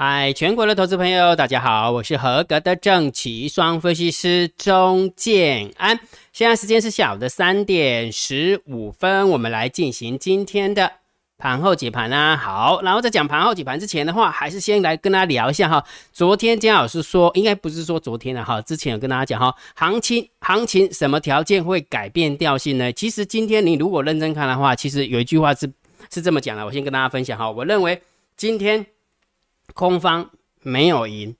嗨，全国的投资朋友，大家好，我是合格的正奇双分析师钟建安。现在时间是下午的三点十五分，我们来进行今天的盘后解盘啊。好，然后在讲盘后解盘之前的话，还是先来跟大家聊一下哈。昨天姜老师说，应该不是说昨天的哈，之前有跟大家讲哈，行情行情什么条件会改变调性呢？其实今天你如果认真看的话，其实有一句话是是这么讲的，我先跟大家分享哈。我认为今天。空方没有赢，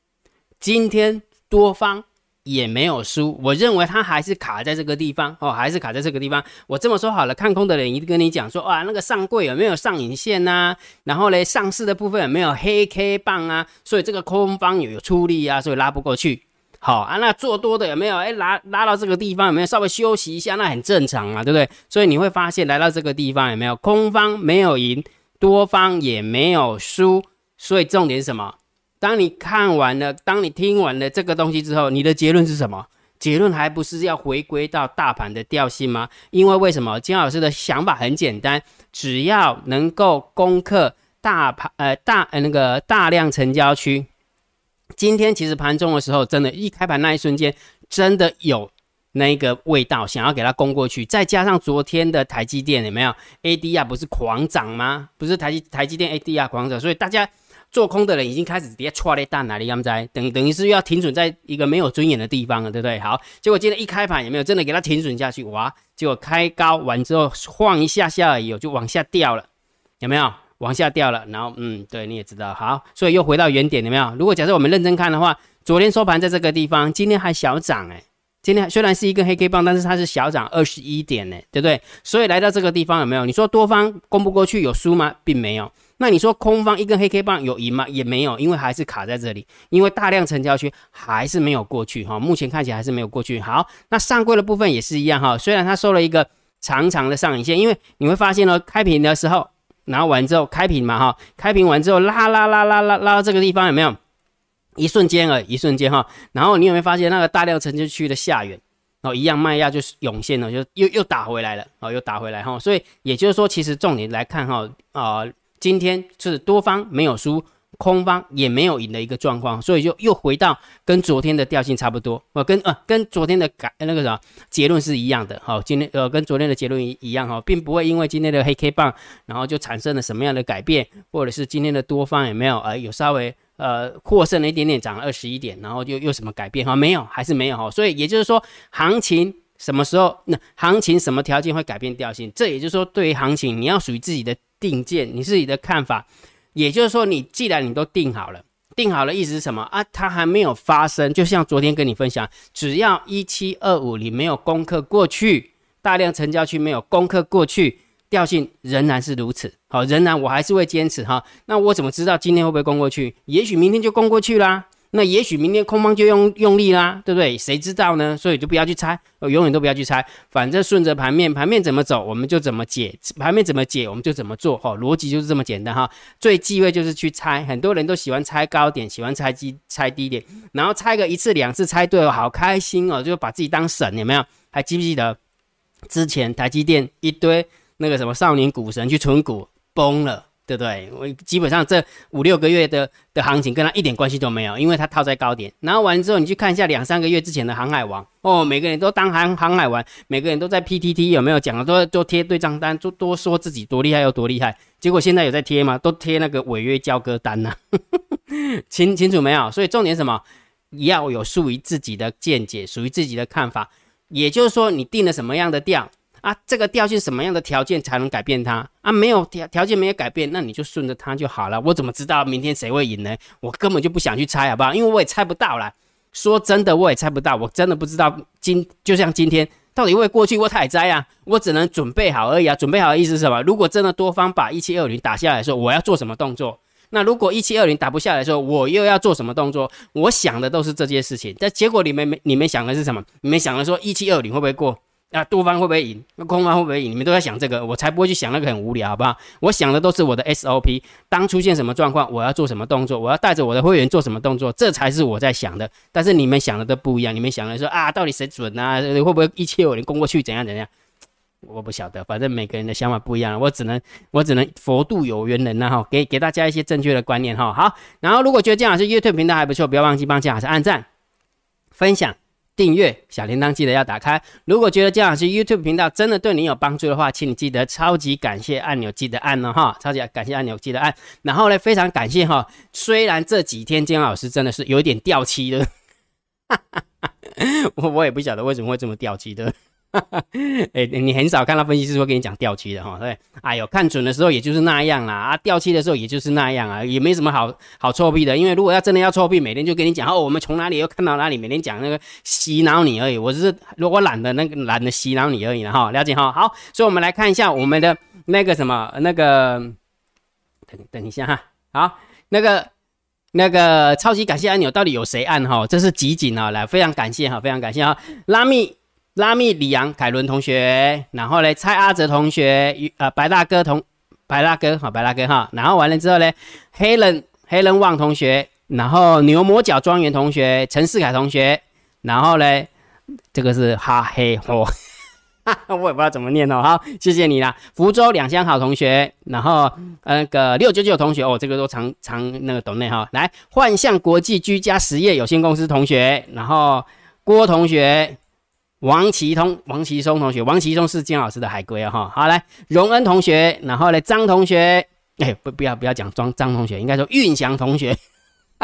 今天多方也没有输，我认为它还是卡在这个地方哦，还是卡在这个地方。我这么说好了，看空的人一定跟你讲说，哇，那个上柜有没有上影线呐？然后呢，上市的部分有没有黑 K 棒啊？所以这个空方有出力啊，所以拉不过去。好啊，那做多的有没有？哎，拉拉到这个地方有没有稍微休息一下？那很正常啊，对不对？所以你会发现来到这个地方有没有空方没有赢，多方也没有输。所以重点是什么？当你看完了，当你听完了这个东西之后，你的结论是什么？结论还不是要回归到大盘的调性吗？因为为什么？金老师的想法很简单，只要能够攻克大盘，呃，大呃那个大量成交区。今天其实盘中的时候，真的，一开盘那一瞬间，真的有那个味道，想要给它攻过去。再加上昨天的台积电有没有 ADR，不是狂涨吗？不是台积台积电 ADR 狂涨，所以大家。做空的人已经开始直接踹了蛋哪里样在等等于是要停损在一个没有尊严的地方了，对不对？好，结果今天一开盘有没有真的给它停损下去？哇！结果开高完之后晃一下下而已，就往下掉了，有没有？往下掉了，然后嗯，对，你也知道，好，所以又回到原点，有没有？如果假设我们认真看的话，昨天收盘在这个地方，今天还小涨哎，今天虽然是一根黑 K 棒，但是它是小涨二十一点呢，对不对？所以来到这个地方有没有？你说多方攻不过去有输吗？并没有。那你说空方一根黑 K 棒有赢吗？也没有，因为还是卡在这里，因为大量成交区还是没有过去哈。目前看起来还是没有过去。好，那上柜的部分也是一样哈。虽然它收了一个长长的上影线，因为你会发现呢，开平的时候拿完之后开平嘛哈，开平完之后拉拉拉拉拉拉到这个地方有没有？一瞬间而已，一瞬间哈。然后你有没有发现那个大量成交区的下缘，然后一样卖压就是涌现了，就又又打回来了，哦，又打回来哈。所以也就是说，其实重点来看哈啊。今天是多方没有输，空方也没有赢的一个状况，所以就又回到跟昨天的调性差不多，我，跟呃跟昨天的改那个什么结论是一样的，好，今天呃跟昨天的结论一一样哈，并不会因为今天的黑 K 棒，然后就产生了什么样的改变，或者是今天的多方有没有呃有稍微呃获胜了一点点，涨了二十一点，然后又又什么改变哈？没有，还是没有哈，所以也就是说，行情什么时候那行情什么条件会改变调性？这也就是说，对于行情你要属于自己的。定见你自己的看法，也就是说，你既然你都定好了，定好了意思是什么啊？它还没有发生，就像昨天跟你分享，只要一七二五你没有攻克过去，大量成交区没有攻克过去，调性仍然是如此。好，仍然我还是会坚持哈。那我怎么知道今天会不会攻过去？也许明天就攻过去啦。那也许明天空方就用用力啦，对不对？谁知道呢？所以就不要去猜，永远都不要去猜。反正顺着盘面，盘面怎么走，我们就怎么解；盘面怎么解，我们就怎么做。哈，逻辑就是这么简单哈。最忌讳就是去猜，很多人都喜欢猜高点，喜欢猜低猜低点，然后猜个一次两次猜对了，好开心哦，就把自己当神，有没有？还记不记得之前台积电一堆那个什么少年股神去存股崩了？对不对？我基本上这五六个月的的行情跟他一点关系都没有，因为他套在高点。然后完之后，你去看一下两三个月之前的航海王哦，每个人都当航航海王，每个人都在 PTT 有没有讲了都都贴对账单，都多说自己多厉害有多厉害。结果现在有在贴吗？都贴那个违约交割单呢？清清楚没有？所以重点什么？要有属于自己的见解，属于自己的看法。也就是说，你定了什么样的调？啊，这个调性什么样的条件才能改变它啊？没有条条件没有改变，那你就顺着它就好了。我怎么知道明天谁会赢呢？我根本就不想去猜，好不好？因为我也猜不到啦。说真的，我也猜不到，我真的不知道今就像今天到底会过去或太灾啊？我只能准备好而已啊。准备好的意思是什么？如果真的多方把一七二零打下来的时候，我要做什么动作？那如果一七二零打不下来的时候，我又要做什么动作？我想的都是这件事情。但结果你们没你们想的是什么？你们想的说一七二零会不会过？啊，多方会不会赢？那空方会不会赢？你们都在想这个，我才不会去想那个很无聊，好不好？我想的都是我的 SOP。当出现什么状况，我要做什么动作，我要带着我的会员做什么动作，这才是我在想的。但是你们想的都不一样，你们想的说啊，到底谁准啊？会不会一切有人攻过去？怎样怎样？我不晓得，反正每个人的想法不一样，我只能我只能佛度有缘人呐哈，给给大家一些正确的观念哈。好，然后如果觉得姜老师 YouTube 频道还不错，不要忘记帮姜老师按赞、分享、订阅，小铃铛记得要打开。如果觉得姜老师 YouTube 频道真的对你有帮助的话，请你记得超级感谢按钮记得按哦哈，超级感谢按钮记得按。然后呢，非常感谢哈，虽然这几天姜老师真的是有点掉漆了，我我也不晓得为什么会这么掉漆的。哈 哈哎，你很少看到分析师会跟你讲掉期的哈，对，哎呦，看准的时候也就是那样啦，啊，掉期的时候也就是那样啊，也没什么好好臭屁的，因为如果要真的要臭屁，每天就跟你讲哦，我们从哪里又看到哪里，每天讲那个洗脑你而已，我只是如果懒得那个懒得洗脑你而已了哈，了解哈，好，所以我们来看一下我们的那个什么那个，等等一下哈，好，那个那个超级感谢按钮到底有谁按哈？这是集锦啊，来非常感谢哈，非常感谢哈，拉密。拉密李阳凯伦同学，然后呢，蔡阿哲同学，呃，白大哥同白大哥，好，白大哥哈，然后完了之后呢，黑人黑人旺同学，然后牛魔角庄园同学，陈世凯同学，然后呢，这个是哈黑哈，我也不知道怎么念哦，好，谢谢你啦，福州两乡好同学，然后那个六九九同学，哦，这个都常常那个懂内哈，来幻象国际居家实业有限公司同学，然后郭同学。王奇通、王奇松同学，王奇松是金老师的海归啊哈。好来，荣恩同学，然后呢，张同学，哎，不不要不要讲张张同学，应该说运祥同学，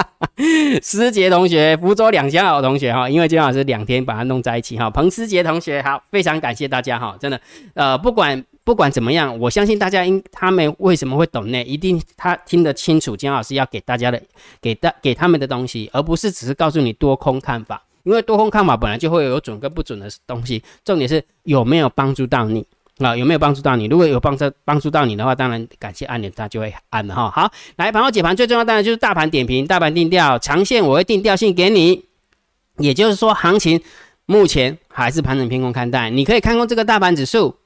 思杰同学，福州两江好同学哈，因为金老师两天把它弄在一起哈。彭思杰同学，好，非常感谢大家哈，真的，呃，不管不管怎么样，我相信大家应他们为什么会懂呢？一定他听得清楚金老师要给大家的给大给他们的东西，而不是只是告诉你多空看法。因为多空看法本来就会有准跟不准的东西，重点是有没有帮助到你啊？有没有帮助到你？如果有帮助帮助到你的话，当然感谢按钮，它就会按了哈。好，来盘后解盘最重要当然就是大盘点评、大盘定调、长线我会定调性给你，也就是说行情目前还是盘整偏空看待，你可以看空这个大盘指数。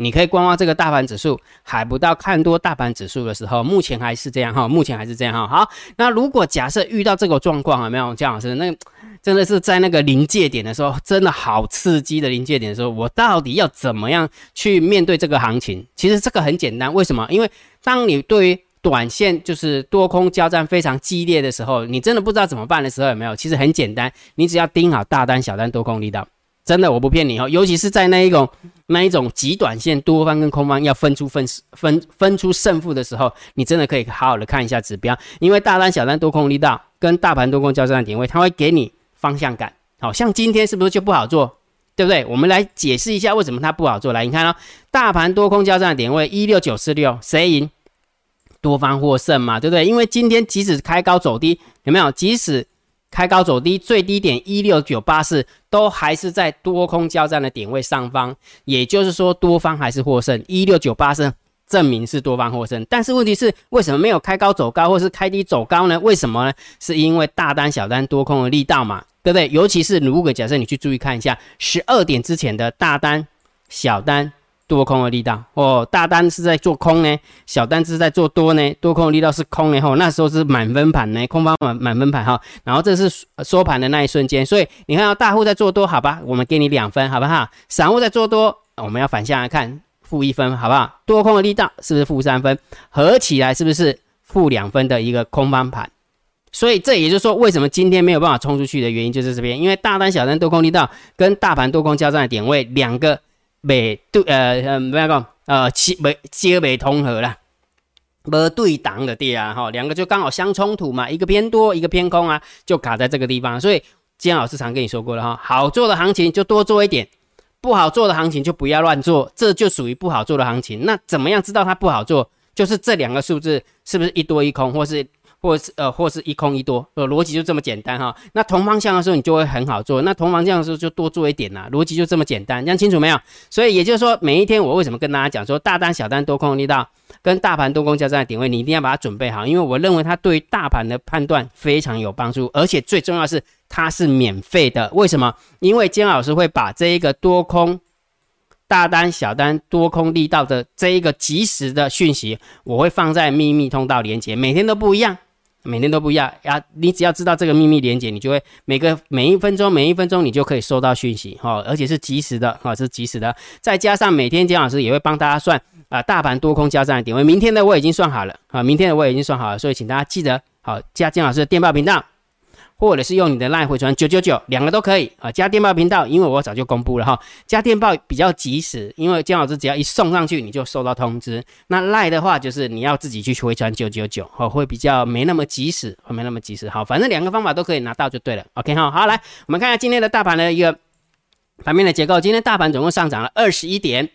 你可以观望这个大盘指数还不到看多大盘指数的时候，目前还是这样哈，目前还是这样哈。好，那如果假设遇到这个状况，有没有姜老师？那真的是在那个临界点的时候，真的好刺激的临界点的时候，我到底要怎么样去面对这个行情？其实这个很简单，为什么？因为当你对于短线就是多空交战非常激烈的时候，你真的不知道怎么办的时候，有没有？其实很简单，你只要盯好大单、小单、多空力道。真的，我不骗你哦，尤其是在那一种那一种极短线多方跟空方要分出分分分出胜负的时候，你真的可以好好的看一下指标，因为大单、小单、多空力道跟大盘多空交战点位，它会给你方向感。好像今天是不是就不好做，对不对？我们来解释一下为什么它不好做。来，你看哦，大盘多空交战点位一六九四六，谁赢？多方获胜嘛，对不对？因为今天即使开高走低，有没有？即使开高走低，最低点一六九八四都还是在多空交战的点位上方，也就是说多方还是获胜。一六九八四证明是多方获胜，但是问题是为什么没有开高走高，或是开低走高呢？为什么呢？是因为大单小单多空的力道嘛，对不对？尤其是如果假设你去注意看一下十二点之前的大单小单。多空的力道哦，大单是在做空呢，小单是在做多呢，多空的力道是空呢，吼，那时候是满分盘呢，空方满满分盘哈，然后这是收盘的那一瞬间，所以你看到大户在做多，好吧，我们给你两分，好不好？散户在做多，我们要反向来看，负一分，好不好？多空的力道是不是负三分？合起来是不是负两分的一个空方盘？所以这也就是说，为什么今天没有办法冲出去的原因就是这边，因为大单、小单多空力道跟大盘多空交战的点位两个。未对，呃嗯，不要讲，呃，接未接未通合啦，无对档的地啊，哈，两个就刚好相冲突嘛，一个偏多，一个偏空啊，就卡在这个地方。所以金老师常跟你说过了哈，好做的行情就多做一点，不好做的行情就不要乱做，这就属于不好做的行情。那怎么样知道它不好做？就是这两个数字是不是一多一空，或是？或是呃，或是一空一多，呃，逻辑就这么简单哈。那同方向的时候，你就会很好做；那同方向的时候，就多做一点呐。逻辑就这么简单，讲清楚没有？所以也就是说，每一天我为什么跟大家讲说，大单、小单、多空力道跟大盘多空交战的点位，你一定要把它准备好，因为我认为它对于大盘的判断非常有帮助，而且最重要是它是免费的。为什么？因为姜老师会把这一个多空。大单、小单、多空力道的这一个及时的讯息，我会放在秘密通道连接，每天都不一样。每天都不一样呀。你只要知道这个秘密连接，你就会每个每一分钟每一分钟你就可以收到讯息哈，而且是及时的哈，是及时的。再加上每天姜老师也会帮大家算啊，大盘多空交战的点位。明天的我已经算好了啊，明天的我已经算好了，所以请大家记得好加姜老师的电报频道。或者是用你的 LINE 回传九九九，两个都可以啊。加电报频道，因为我早就公布了哈。加电报比较及时，因为姜老师只要一送上去，你就收到通知。那 lie 的话，就是你要自己去回传九九九，哦，会比较没那么及时，会没那么及时。好，反正两个方法都可以拿到就对了。OK 哈，好来，我们看一下今天的大盘的一个盘面的结构。今天大盘总共上涨了二十一点。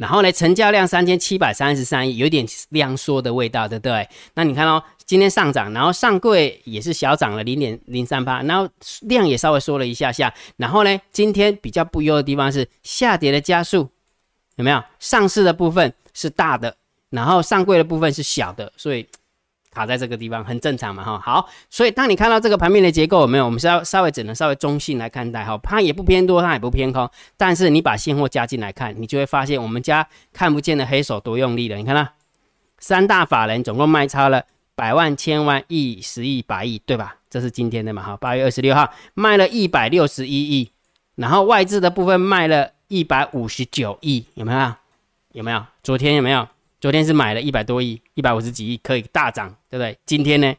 然后呢，成交量三千七百三十三亿，有点量缩的味道，对不对？那你看哦，今天上涨，然后上柜也是小涨了零点零三八，然后量也稍微缩了一下下。然后呢，今天比较不优的地方是下跌的加速，有没有？上市的部分是大的，然后上柜的部分是小的，所以。卡在这个地方很正常嘛，哈，好，所以当你看到这个盘面的结构有没有？我们是要稍微只能稍微中性来看待，哈，它也不偏多，它也不偏空，但是你把现货加进来看，你就会发现我们家看不见的黑手多用力了。你看到三大法人总共卖超了百万、千万、亿、十亿、百亿，对吧？这是今天的嘛，哈，八月二十六号卖了一百六十一亿，然后外资的部分卖了一百五十九亿，有没有？有没有？昨天有没有？昨天是买了一百多亿，一百五十几亿可以大涨，对不对？今天呢，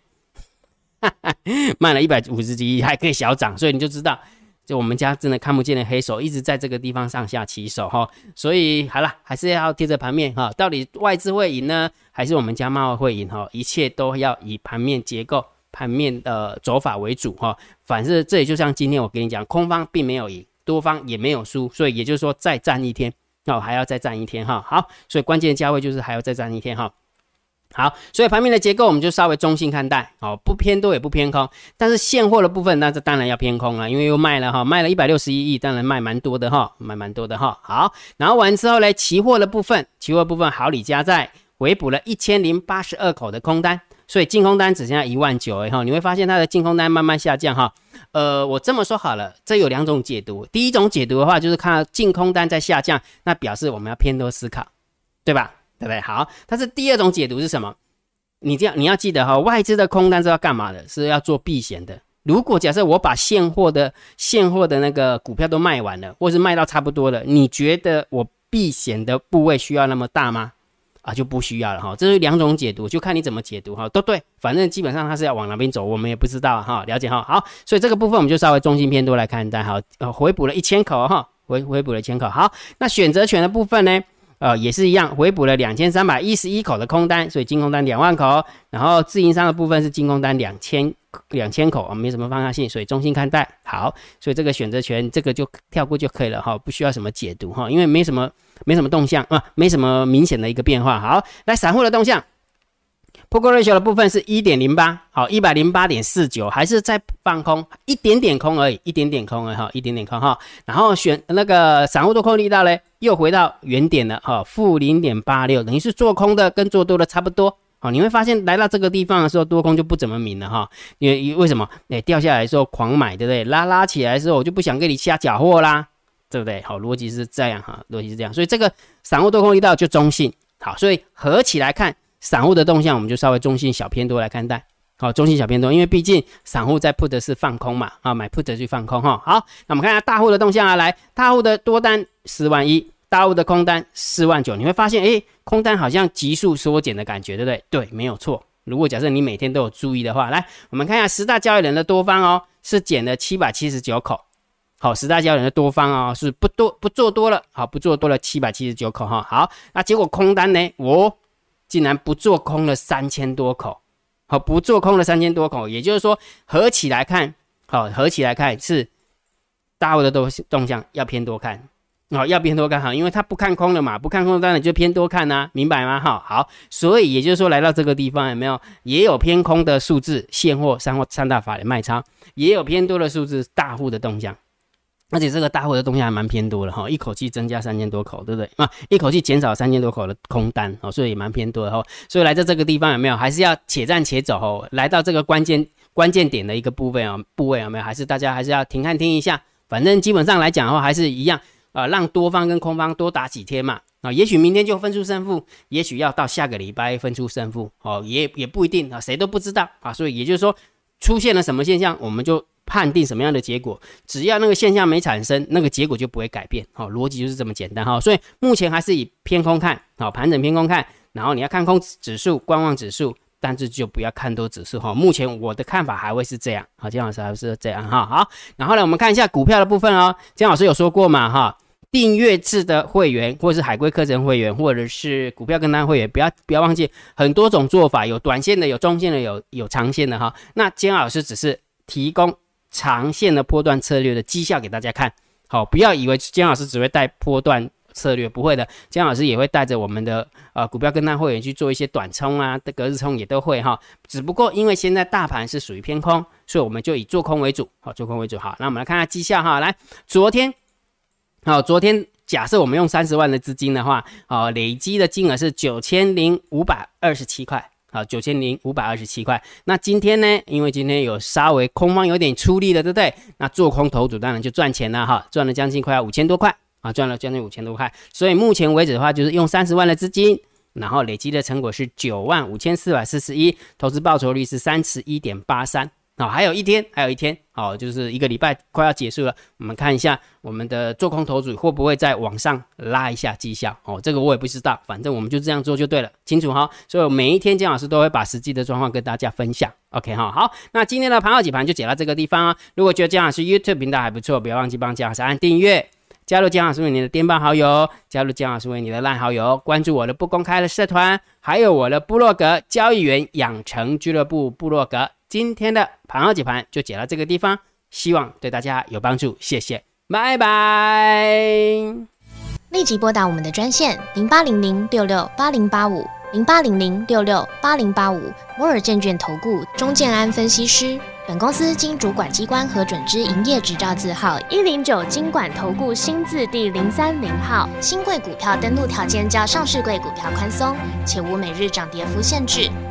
哈 哈卖了一百五十几亿还可以小涨，所以你就知道，就我们家真的看不见的黑手一直在这个地方上下起手哈。所以好了，还是要贴着盘面哈，到底外资会赢呢，还是我们家贸会赢哈？一切都要以盘面结构、盘面的走法为主哈。反正这也就像今天我跟你讲，空方并没有赢，多方也没有输，所以也就是说再战一天。哦，还要再站一天哈，好，所以关键价位就是还要再站一天哈，好，所以盘面的结构我们就稍微中性看待，哦，不偏多也不偏空，但是现货的部分那这当然要偏空啊，因为又卖了哈，卖了一百六十一亿，当然卖蛮多的哈，卖蛮多的哈，好，然后完之后呢，期货的部分，期货部分好李家在回补了一千零八十二口的空单。所以净空单只剩下一万九哎哈，你会发现它的净空单慢慢下降哈。呃，我这么说好了，这有两种解读。第一种解读的话，就是看到净空单在下降，那表示我们要偏多思考，对吧？对不对？好，但是第二种解读是什么？你这样你要记得哈，外资的空单是要干嘛的？是要做避险的。如果假设我把现货的现货的那个股票都卖完了，或是卖到差不多了，你觉得我避险的部位需要那么大吗？啊，就不需要了哈，这是两种解读，就看你怎么解读哈，都对，反正基本上它是要往哪边走，我们也不知道哈，了解哈，好，所以这个部分我们就稍微中心偏多来看待哈，呃，回补了一千口哈，回回补了一千口，好，那选择权的部分呢？呃，也是一样，回补了两千三百一十一口的空单，所以净空单两万口。然后自营商的部分是净空单两千两千口啊，没什么方向性，所以中性看待。好，所以这个选择权这个就跳过就可以了哈，不需要什么解读哈，因为没什么没什么动向啊，没什么明显的一个变化。好，来散户的动向。P o k ratio 的部分是一点零八，好，一百零八点四九，还是在放空，一点点空而已，一点点空而已哈，一点点空哈。然后选那个散户多空力道嘞，又回到原点了哈，负零点八六，等于是做空的跟做多的差不多。好，你会发现来到这个地方的时候，多空就不怎么明了哈。因为为什么？哎，掉下来的时候狂买，对不对？拉拉起来的时候，我就不想给你下假货啦，对不对？好，逻辑是这样哈，逻辑是这样，所以这个散户多空力道就中性。好，所以合起来看。散户的动向，我们就稍微中性小偏多来看待，好，中性小偏多，因为毕竟散户在 put 是放空嘛，啊，买 put 去放空哈。好，那我们看一下大户的动向啊，来，大户的多单十万一，大户的空单四万九，你会发现，哎，空单好像急速缩减的感觉，对不对？对，没有错。如果假设你每天都有注意的话，来，我们看一下十大交易人的多方哦，是减了七百七十九口，好，十大交易人的多方哦，是不多不做多了，好，不做多了七百七十九口哈。好，那结果空单呢？我。竟然不做空了三千多口，好，不做空了三千多口，也就是说合起来看，好，合起来看是大户的动动向要偏多看，好，要偏多看好，因为他不看空了嘛，不看空当然就偏多看呐，明白吗？哈，好，所以也就是说来到这个地方有没有也有偏空的数字，现货三货三大法的卖超，也有偏多的数字，大户的动向。而且这个大户的东西还蛮偏多的哈，一口气增加三千多口，对不对啊？一口气减少三千多口的空单哦，所以也蛮偏多的哈。所以来到这个地方有没有？还是要且战且走哦。来到这个关键关键点的一个部分啊，部位有没有？还是大家还是要停看听一下。反正基本上来讲的话，还是一样，啊，让多方跟空方多打几天嘛。啊，也许明天就分出胜负，也许要到下个礼拜分出胜负，哦，也也不一定啊，谁都不知道啊。所以也就是说，出现了什么现象，我们就判定什么样的结果。只要那个现象没产生，那个结果就不会改变。好，逻辑就是这么简单哈。所以目前还是以偏空看，好，盘整偏空看，然后你要看空指数、观望指数，但是就不要看多指数哈。目前我的看法还会是这样，好，姜老师还是这样哈。好，然后呢，我们看一下股票的部分哦。姜老师有说过嘛哈？订阅制的会员，或者是海龟课程会员，或者是股票跟单会员，不要不要忘记很多种做法，有短线的，有中线的，有有长线的哈。那姜老师只是提供长线的波段策略的绩效给大家看，好，不要以为姜老师只会带波段策略，不会的，姜老师也会带着我们的呃股票跟单会员去做一些短冲啊，的隔日冲也都会哈。只不过因为现在大盘是属于偏空，所以我们就以做空为主，好，做空为主好。那我们来看下绩效哈，来昨天。好，昨天假设我们用三十万的资金的话，好，累积的金额是九千零五百二十七块，好，九千零五百二十七块。那今天呢？因为今天有稍微空方有点出力了，对不对？那做空头组当然就赚钱了哈，赚了将近快要五千多块啊，赚了将近五千多块。所以目前为止的话，就是用三十万的资金，然后累积的成果是九万五千四百四十一，投资报酬率是三十一点八三。好，还有一天，还有一天，好，就是一个礼拜快要结束了。我们看一下我们的做空头组会不会再往上拉一下绩效哦？这个我也不知道，反正我们就这样做就对了，清楚哈。所以每一天姜老师都会把实际的状况跟大家分享。OK 哈，好，那今天的盘号几盘就解到这个地方啊。如果觉得姜老师 YouTube 频道还不错，不要忘记帮姜老师按订阅，加入姜老师为你的电报好友，加入姜老师为你的烂好友，关注我的不公开的社团，还有我的部落格交易员养成俱乐部部落格。今天的盘后解盘就解到这个地方，希望对大家有帮助，谢谢，拜拜。立即拨打我们的专线零八零零六六八零八五零八零零六六八零八五摩尔证券投顾钟建安分析师。本公司经主管机关核准之营业执照字号一零九金管投顾新字第零三零号。新贵股票登录条件较上市贵股票宽松，且无每日涨跌幅限制。